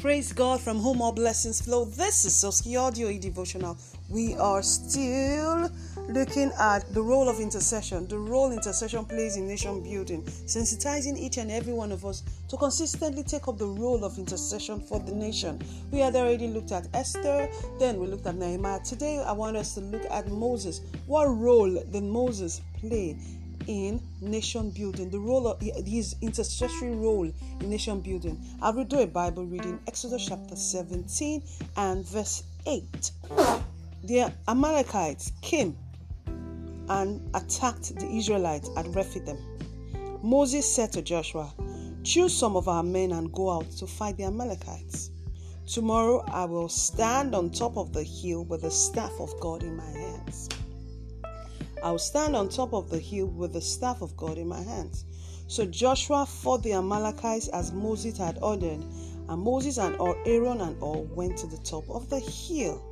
Praise God from whom all blessings flow. This is Soski Audio e Devotional. We are still looking at the role of intercession, the role intercession plays in nation building, sensitizing each and every one of us to consistently take up the role of intercession for the nation. We had already looked at Esther, then we looked at Nehemiah. Today, I want us to look at Moses. What role did Moses play in nation building, the role of his intercessory role in nation building. I will do a Bible reading, Exodus chapter 17 and verse 8. The Amalekites came and attacked the Israelites at Rephidim. Moses said to Joshua, Choose some of our men and go out to fight the Amalekites. Tomorrow I will stand on top of the hill with the staff of God in my hands. I will stand on top of the hill with the staff of God in my hands. So Joshua fought the Amalekites as Moses had ordered, and Moses and all Aaron and all went to the top of the hill.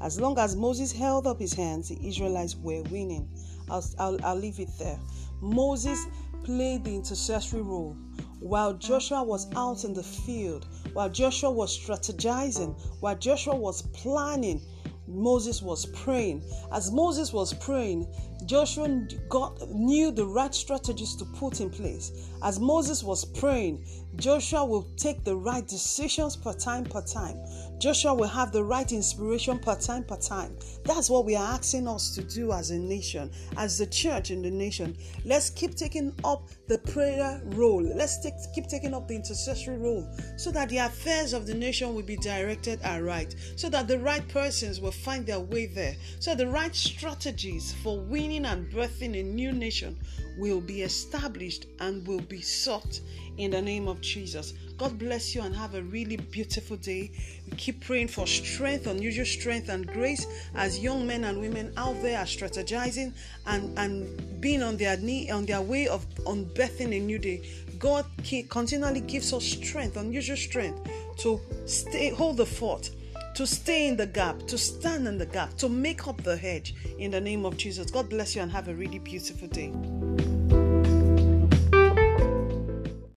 As long as Moses held up his hands, the Israelites were winning. I'll, I'll, I'll leave it there. Moses played the intercessory role while Joshua was out in the field, while Joshua was strategizing, while Joshua was planning Moses was praying. As Moses was praying, Joshua got, knew the right strategies to put in place. As Moses was praying, Joshua will take the right decisions per time per time. Joshua will have the right inspiration per time per time. That's what we are asking us to do as a nation, as the church in the nation. Let's keep taking up the prayer role. Let's take, keep taking up the intercessory role so that the affairs of the nation will be directed aright, so that the right persons will find their way there, so the right strategies for winning and birthing a new nation will be established and will be sought in the name of Jesus. God bless you and have a really beautiful day. We keep praying for strength, unusual strength, and grace as young men and women out there are strategizing and, and being on their knee, on their way of unbirthing a new day. God continually gives us strength, unusual strength, to stay, hold the fort to stay in the gap, to stand in the gap, to make up the hedge in the name of Jesus. God bless you and have a really beautiful day.